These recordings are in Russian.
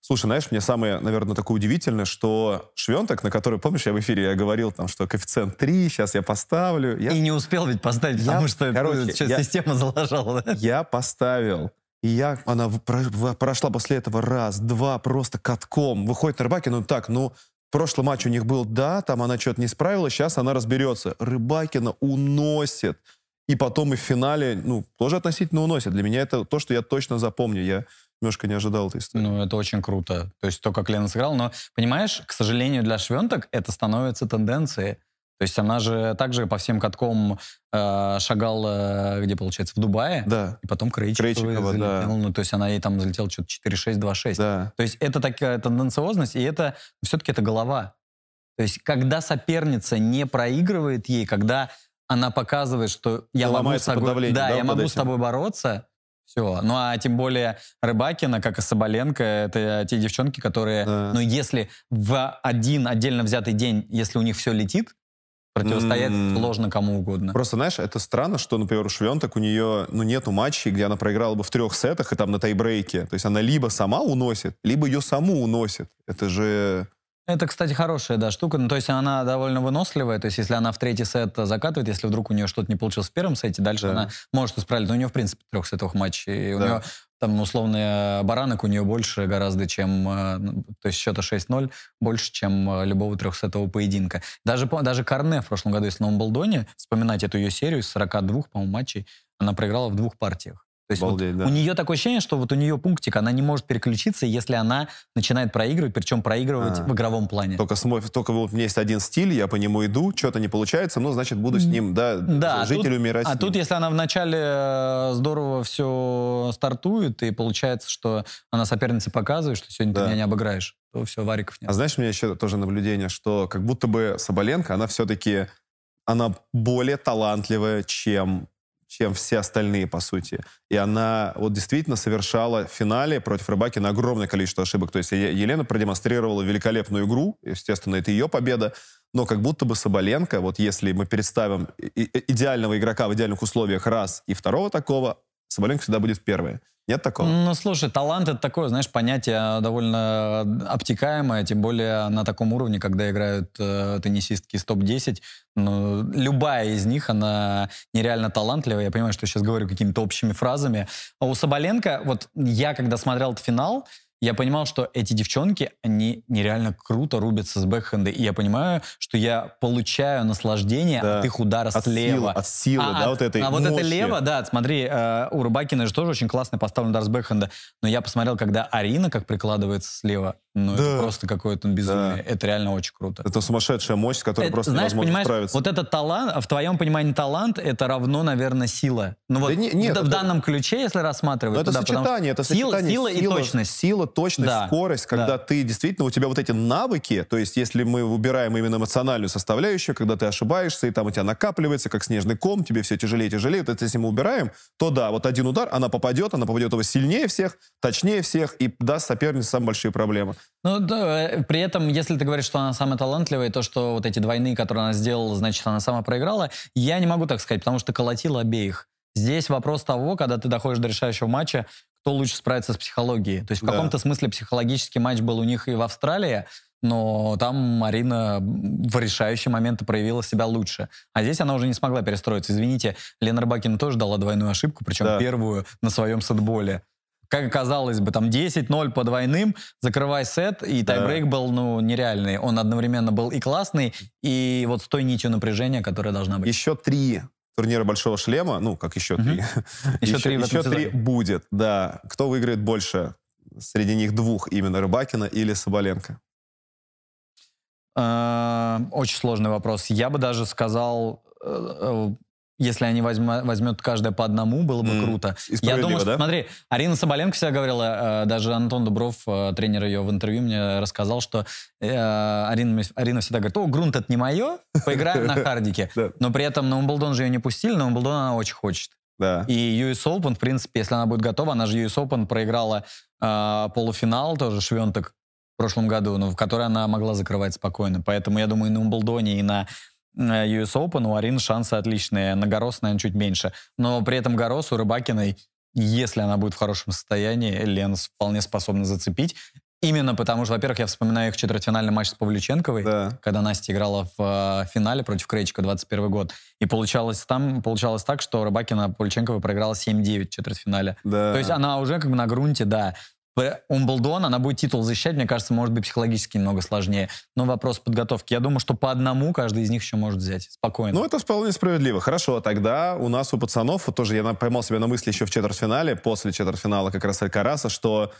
Слушай, знаешь, мне самое, наверное, такое удивительное, что Швенток, на который, помнишь, я в эфире я говорил, там, что коэффициент 3, сейчас я поставлю. Я... И не успел ведь поставить, Я- потому что короче, сейчас я- система залажала. да? Я поставил. И я, она прошла после этого раз, два, просто катком. Выходит на Рыбакина, ну так, ну, прошлый матч у них был, да, там она что-то не справилась, сейчас она разберется. Рыбакина уносит. И потом и в финале, ну, тоже относительно уносит. Для меня это то, что я точно запомню. Я немножко не ожидал этой истории. Ну, это очень круто. То есть то, как Лена сыграла. Но, понимаешь, к сожалению, для Швенток это становится тенденцией. То есть она же также по всем каткам э, шагала, где, получается, в Дубае. Да, И потом Крейчикова, Крейчикова, да. залетела. Ну, то есть она ей там залетела что-то 4-6-2-6. да. То есть это такая тенденциозность, и это все-таки это голова. То есть когда соперница не проигрывает ей, когда она показывает, что я могу с тобой, да, да, я могу этим? с тобой бороться, все. Ну а тем более Рыбакина, как и Соболенко, это те девчонки, которые, Да. ну если в один отдельно взятый день, если у них все летит, противостоять М. сложно кому угодно. Просто, знаешь, это странно, что, например, у Швенток у нее, ну, нету матчей, где она проиграла бы в трех сетах и там на тайбрейке. То есть она либо сама уносит, либо ее саму уносит. Это же... Это, кстати, хорошая, да, штука. Ну, то есть она довольно выносливая. То есть если она в третий сет закатывает, если вдруг у нее что-то не получилось в первом сете, дальше Да. она может исправить. Но у нее, в принципе, трех сетовых матчей. И у Да. нее там условный баранок у нее больше гораздо, чем... э, ну, То есть счета 6-0 больше, чем э, любого трехсетового поединка. Даже, даже Карне в прошлом году, если на Умблдоне, вспоминать эту ее серию из 42, по-моему, матчей, она проиграла в двух партиях. То есть вот Обалдеть, да. у нее такое ощущение, что вот у нее пунктик, она не может переключиться, если она начинает проигрывать, причем проигрывать А. в игровом плане. Только, смо- только вот у меня есть один стиль, я по нему иду, что-то не получается, ну, значит, буду с ним, да, Да, а жить тут- или умирать А тут, если она вначале э, здорово все стартует, и получается, что она сопернице показывает, что сегодня ты Да. меня не обыграешь, то все, вариков нет. А знаешь, у меня еще тоже наблюдение, что как будто бы Соболенко, она все-таки, она более талантливая, чем чем все остальные, по сути. И она вот действительно совершала в финале против Рыбакина огромное количество ошибок. То есть Елена продемонстрировала великолепную игру, естественно, это ее победа, но как будто бы Соболенко, вот если мы представим идеального игрока в идеальных условиях раз и второго такого, Соболенко всегда будет первое. Нет такого? Ну, слушай, талант это такое, знаешь, понятие довольно обтекаемое, тем более на таком уровне, когда играют э, теннисистки из топ-10. Ну, любая из них, она нереально талантливая. Я понимаю, что сейчас говорю какими-то общими фразами. А у Соболенко, вот я, когда смотрел этот финал, я понимал, что эти девчонки, они нереально круто рубятся с бэкхенда. И я понимаю, что я получаю наслаждение Да. от их удара От слева. силы, от силы, А, да, от- вот этой А вот это мощи. лево, да, смотри, э, у Рыбакина же тоже очень классный поставлен удар с бэкхенда. Но я посмотрел, когда Арина как прикладывается слева, ну это Да. просто какое-то безумие. Да. Это реально очень круто. Это сумасшедшая мощь, с которой Это, просто знаешь, невозможно справиться. вот этот талант, в твоем понимании талант, это равно, наверное, сила. Ну вот Да не- нет, в, в это- данном ключе, если рассматривать, Но это то да, сочетание, это сила, сочетание сила и точность. Сила, точность, Да, скорость, когда да. ты действительно, у тебя вот эти навыки, то есть если мы выбираем именно эмоциональную составляющую, когда ты ошибаешься, и там у тебя накапливается, как снежный ком, тебе все тяжелее и тяжелее, вот это если мы убираем, то да, вот один удар, она попадет, она попадет его сильнее всех, точнее всех, и даст сопернице самые большие проблемы. Ну, да, э, при этом, если ты говоришь, что она самая талантливая, то, что вот эти двойные, которые она сделала, значит, она сама проиграла, я не могу так сказать, потому что колотила обеих. Здесь вопрос того, когда ты доходишь до решающего матча, кто лучше справится с психологией. То есть в Да. каком-то смысле психологический матч был у них и в Австралии, но там Марина в решающие моменты проявила себя лучше. А здесь она уже не смогла перестроиться. Извините, Лена Рыбакина тоже дала двойную ошибку, причем Да. первую на своем сетболе. Как казалось бы, там 10-0 по двойным, закрывай сет, и Да. тайбрейк был, ну, нереальный. Он одновременно был и классный, и вот с той нитью напряжения, которая должна быть. Еще три турнира Большого Шлема, ну, как еще три. Еще три еще три будет, да. Кто выиграет больше среди них двух, именно Рыбакина или Соболенко? Э, Очень сложный вопрос. Я бы даже сказал, э, э, если они возьма- возьмет каждая по одному, было бы М, круто. Я думаю, что, да? смотри, Арина Соболенко всегда говорила, э, даже Антон Дубров, э, тренер ее в интервью, мне рассказал, что э, Арина, Арина всегда говорит, о, грунт это не мое, поиграем на хардике. Но при этом на Умблдон же ее не пустили, на Умблдон она очень хочет. Да. И US Open, в принципе, если она будет готова, она же US Open проиграла э, полуфинал, тоже Швенток. прошлом году, но в которой она могла закрывать спокойно. Поэтому я думаю, и на Умблдоне, и на US Open у Арины шансы отличные. На Горос, наверное, чуть меньше. Но при этом Горос у Рыбакиной, если она будет в хорошем состоянии, Лен вполне способна зацепить. Именно потому что, во-первых, я вспоминаю их четвертьфинальный матч с Павлюченковой, да. когда Настя играла в э, финале против Крейчика 21 год. И получалось там, получалось так, что Рыбакина Павлюченкова проиграла 7-9 в четвертьфинале. Да. То есть она уже как бы на грунте, да. Умблдон, она будет титул защищать, мне кажется, может быть психологически немного сложнее. Но вопрос подготовки. Я думаю, что по одному каждый из них еще может взять. Спокойно. Ну, это вполне справедливо. Хорошо, тогда у нас у пацанов, вот тоже я поймал себя на мысли еще в четвертьфинале, после четвертьфинала как раз Алькараса, что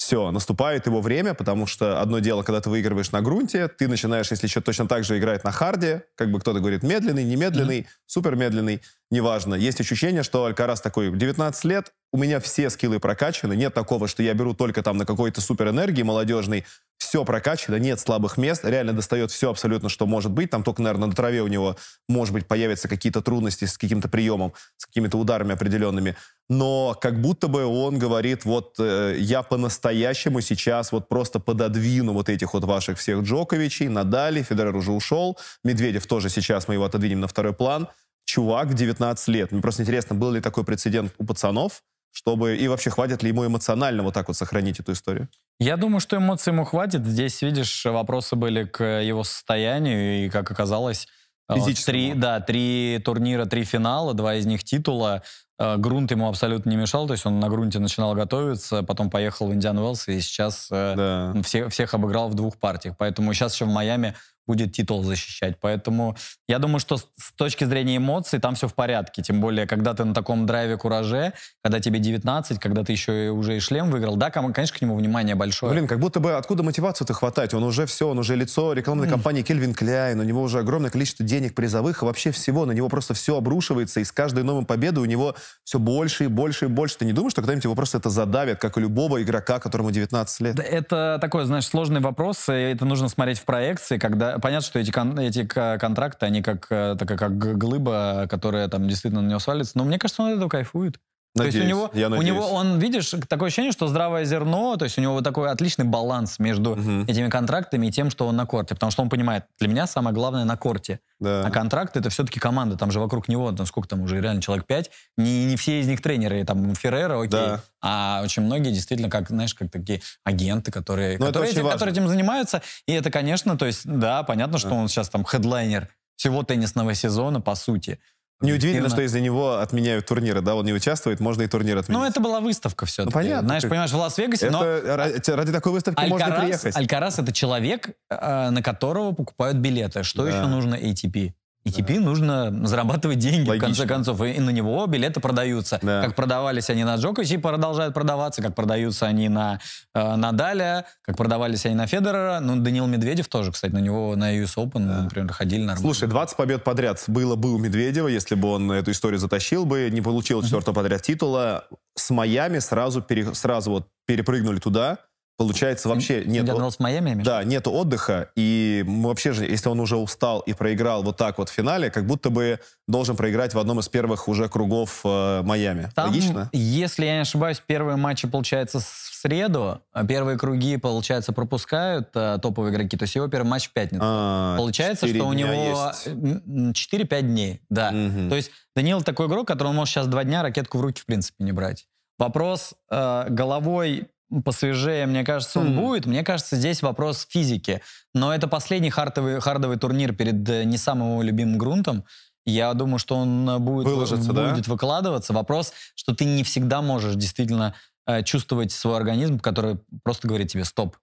все, наступает его время, потому что одно дело, когда ты выигрываешь на грунте, ты начинаешь, если еще точно так же играть на харде, как бы кто-то говорит медленный, немедленный, mm-hmm. супер медленный, неважно. Есть ощущение, что Алькарас такой, 19 лет, у меня все скиллы прокачаны, нет такого, что я беру только там на какой-то супер энергии молодежной, все прокачано, нет слабых мест, реально достает все абсолютно, что может быть. Там только, наверное, на траве у него, может быть, появятся какие-то трудности с каким-то приемом, с какими-то ударами определенными. Но как будто бы он говорит, вот э, я по-настоящему сейчас вот просто пододвину вот этих вот ваших всех Джоковичей, Надали, Федерер уже ушел, Медведев тоже сейчас мы его отодвинем на второй план. Чувак в 19 лет. Мне просто интересно, был ли такой прецедент у пацанов, чтобы... И вообще, хватит ли ему эмоционально вот так вот сохранить эту историю? Я думаю, что эмоций ему хватит. Здесь, видишь, вопросы были к его состоянию, и, как оказалось, э, Три, да, три турнира, три финала, два из них титула. Э, грунт ему абсолютно не мешал, то есть он на грунте начинал готовиться, потом поехал в Индиан Уэллс и сейчас э, да. всех, всех обыграл в двух партиях. Поэтому сейчас еще в Майами будет титул защищать. Поэтому я думаю, что с точки зрения эмоций там все в порядке. Тем более, когда ты на таком драйве кураже, когда тебе 19, когда ты еще и уже и шлем выиграл, да, конечно, к нему внимание большое. Блин, как будто бы откуда мотивацию-то хватать? Он уже все, он уже лицо рекламной mm. компании Кельвин Кляйн, у него уже огромное количество денег призовых, вообще всего, на него просто все обрушивается, и с каждой новой победой у него все больше и больше и больше. Ты не думаешь, что когда-нибудь его просто это задавит, как и любого игрока, которому 19 лет? Это такой, знаешь, сложный вопрос, и это нужно смотреть в проекции, когда понятно, что эти, кон, эти контракты, они как, э, такая, как глыба, которая там действительно на него свалится. Но мне кажется, он от этого кайфует. Надеюсь, то есть у него, я у него, он, видишь, такое ощущение, что здравое зерно, то есть у него вот такой отличный баланс между угу. этими контрактами и тем, что он на корте. Потому что он понимает, для меня самое главное на корте. Да. А контракт это все-таки команда, там же вокруг него, там сколько там уже, реально человек пять. Не, не все из них тренеры, там Феррера, окей. Да. А очень многие действительно, как, знаешь, как такие агенты, которые, ну, которые, этим, которые этим занимаются. И это, конечно, то есть, да, понятно, да. что он сейчас там хедлайнер всего теннисного сезона, по сути. Неудивительно, что из-за него отменяют турниры, да, он не участвует, можно и турнир отменить. Ну, это была выставка все-таки. Ну, понятно. Знаешь, понимаешь, в Лас-Вегасе, это, но... Ради, ради такой выставки Алькарас, можно приехать. Алькарас — это человек, э, на которого покупают билеты. Что да. еще нужно ATP? И да. теперь нужно зарабатывать деньги, Логично. в конце концов. И, и на него билеты продаются. Да. Как продавались они на Джоковича, продолжают продаваться, как продаются они на э, Надаля, как продавались они на Федерера. Ну, Данил Медведев тоже, кстати, на него на US Open, да. например, ходили нормально. Слушай, 20 побед подряд было бы у Медведева, если бы он эту историю затащил бы, не получил четвертого подряд титула. С Майами сразу, пере, сразу вот перепрыгнули туда Получается, вообще нет... В Майами? Да, нет отдыха. И вообще же, если он уже устал и проиграл вот так вот в финале, как будто бы должен проиграть в одном из первых уже кругов э, Майами. Там, Логично? Если я не ошибаюсь, первые матчи, получается, в среду, а первые круги, получается, пропускают э, топовые игроки. То есть его первый матч в пятницу. А, получается, что у него 4-5 дней. Да. Угу. То есть Данил такой игрок, который он может сейчас два дня ракетку в руки, в принципе, не брать. Вопрос э, головой посвежее, мне кажется, он mm. будет. Мне кажется, здесь вопрос физики. Но это последний хардовый, хардовый турнир перед э, не самым любимым грунтом. Я думаю, что он э, будет, будет да? выкладываться. Вопрос, что ты не всегда можешь действительно э, чувствовать свой организм, который просто говорит тебе «стоп».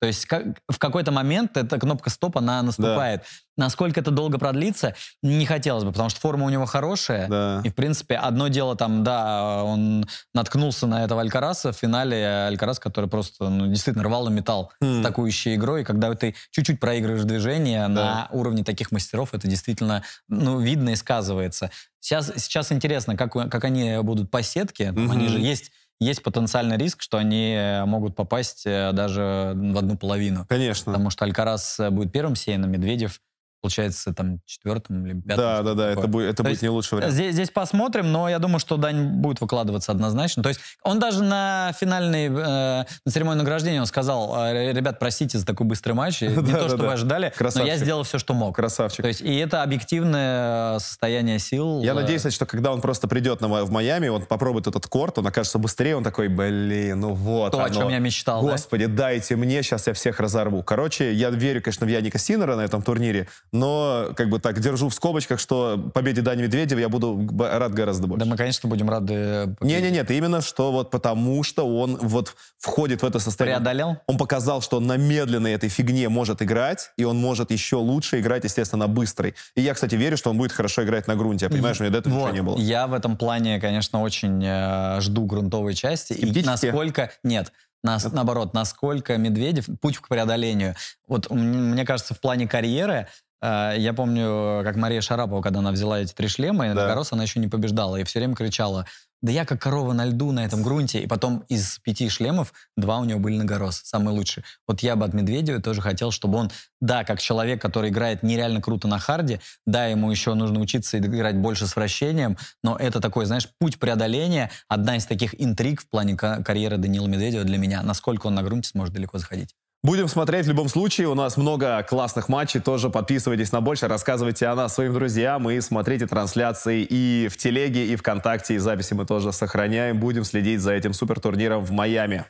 То есть как, в какой-то момент эта кнопка стоп, она наступает. Да. Насколько это долго продлится, не хотелось бы, потому что форма у него хорошая. Да. И, в принципе, одно дело там, да, он наткнулся на этого Алькараса в финале. Алькарас, который просто ну, действительно рвал на металл хм. атакующей игрой. И когда ты чуть-чуть проигрываешь движение да. на уровне таких мастеров, это действительно ну, видно и сказывается. Сейчас, сейчас интересно, как, как они будут по сетке. Там. Они же есть есть потенциальный риск, что они э, могут попасть э, даже в одну половину. Конечно. Потому что Алькарас э, будет первым сеяном, Медведев получается, там, четвертом или пятом. Да, да, да, это будет, это будет не лучший вариант. Здесь, здесь посмотрим, но я думаю, что Дань будет выкладываться однозначно. То есть он даже на финальной, э, на церемонии награждения он сказал, «Э, ребят, простите за такой быстрый матч, не то, что вы ожидали, но я сделал все, что мог. Красавчик. То есть и это объективное состояние сил. Я надеюсь, что когда он просто придет в Майами, он попробует этот корт, он окажется быстрее, он такой, блин, ну вот То, о чем я мечтал, Господи, дайте мне, сейчас я всех разорву. Короче, я верю, конечно, в Яника Синера на этом турнире, но как бы так держу в скобочках, что победе Дани Медведева я буду рад гораздо больше. Да мы, конечно, будем рады. Не-не-нет, именно что вот потому, что он вот входит в это состояние. Преодолел? Он показал, что он на медленной этой фигне может играть, и он может еще лучше играть, естественно, на быстрой. И я, кстати, верю, что он будет хорошо играть на грунте. Я понимаю, что у меня до этого вот. ничего не было. Я в этом плане, конечно, очень э, жду грунтовой части. И насколько... Нет, нас, наоборот, насколько Медведев, путь к преодолению. Вот мне кажется, в плане карьеры я помню, как Мария Шарапова, когда она взяла эти три шлема, и да. на Горос она еще не побеждала, и все время кричала, да я как корова на льду на этом грунте. И потом из пяти шлемов два у него были на Горос, самые лучшие. Вот я бы от Медведева тоже хотел, чтобы он, да, как человек, который играет нереально круто на харде, да, ему еще нужно учиться играть больше с вращением, но это такой, знаешь, путь преодоления, одна из таких интриг в плане карьеры Данила Медведева для меня, насколько он на грунте сможет далеко заходить. Будем смотреть в любом случае. У нас много классных матчей. Тоже подписывайтесь на больше, рассказывайте о нас своим друзьям и смотрите трансляции и в Телеге, и ВКонтакте. И записи мы тоже сохраняем. Будем следить за этим супертурниром в Майами.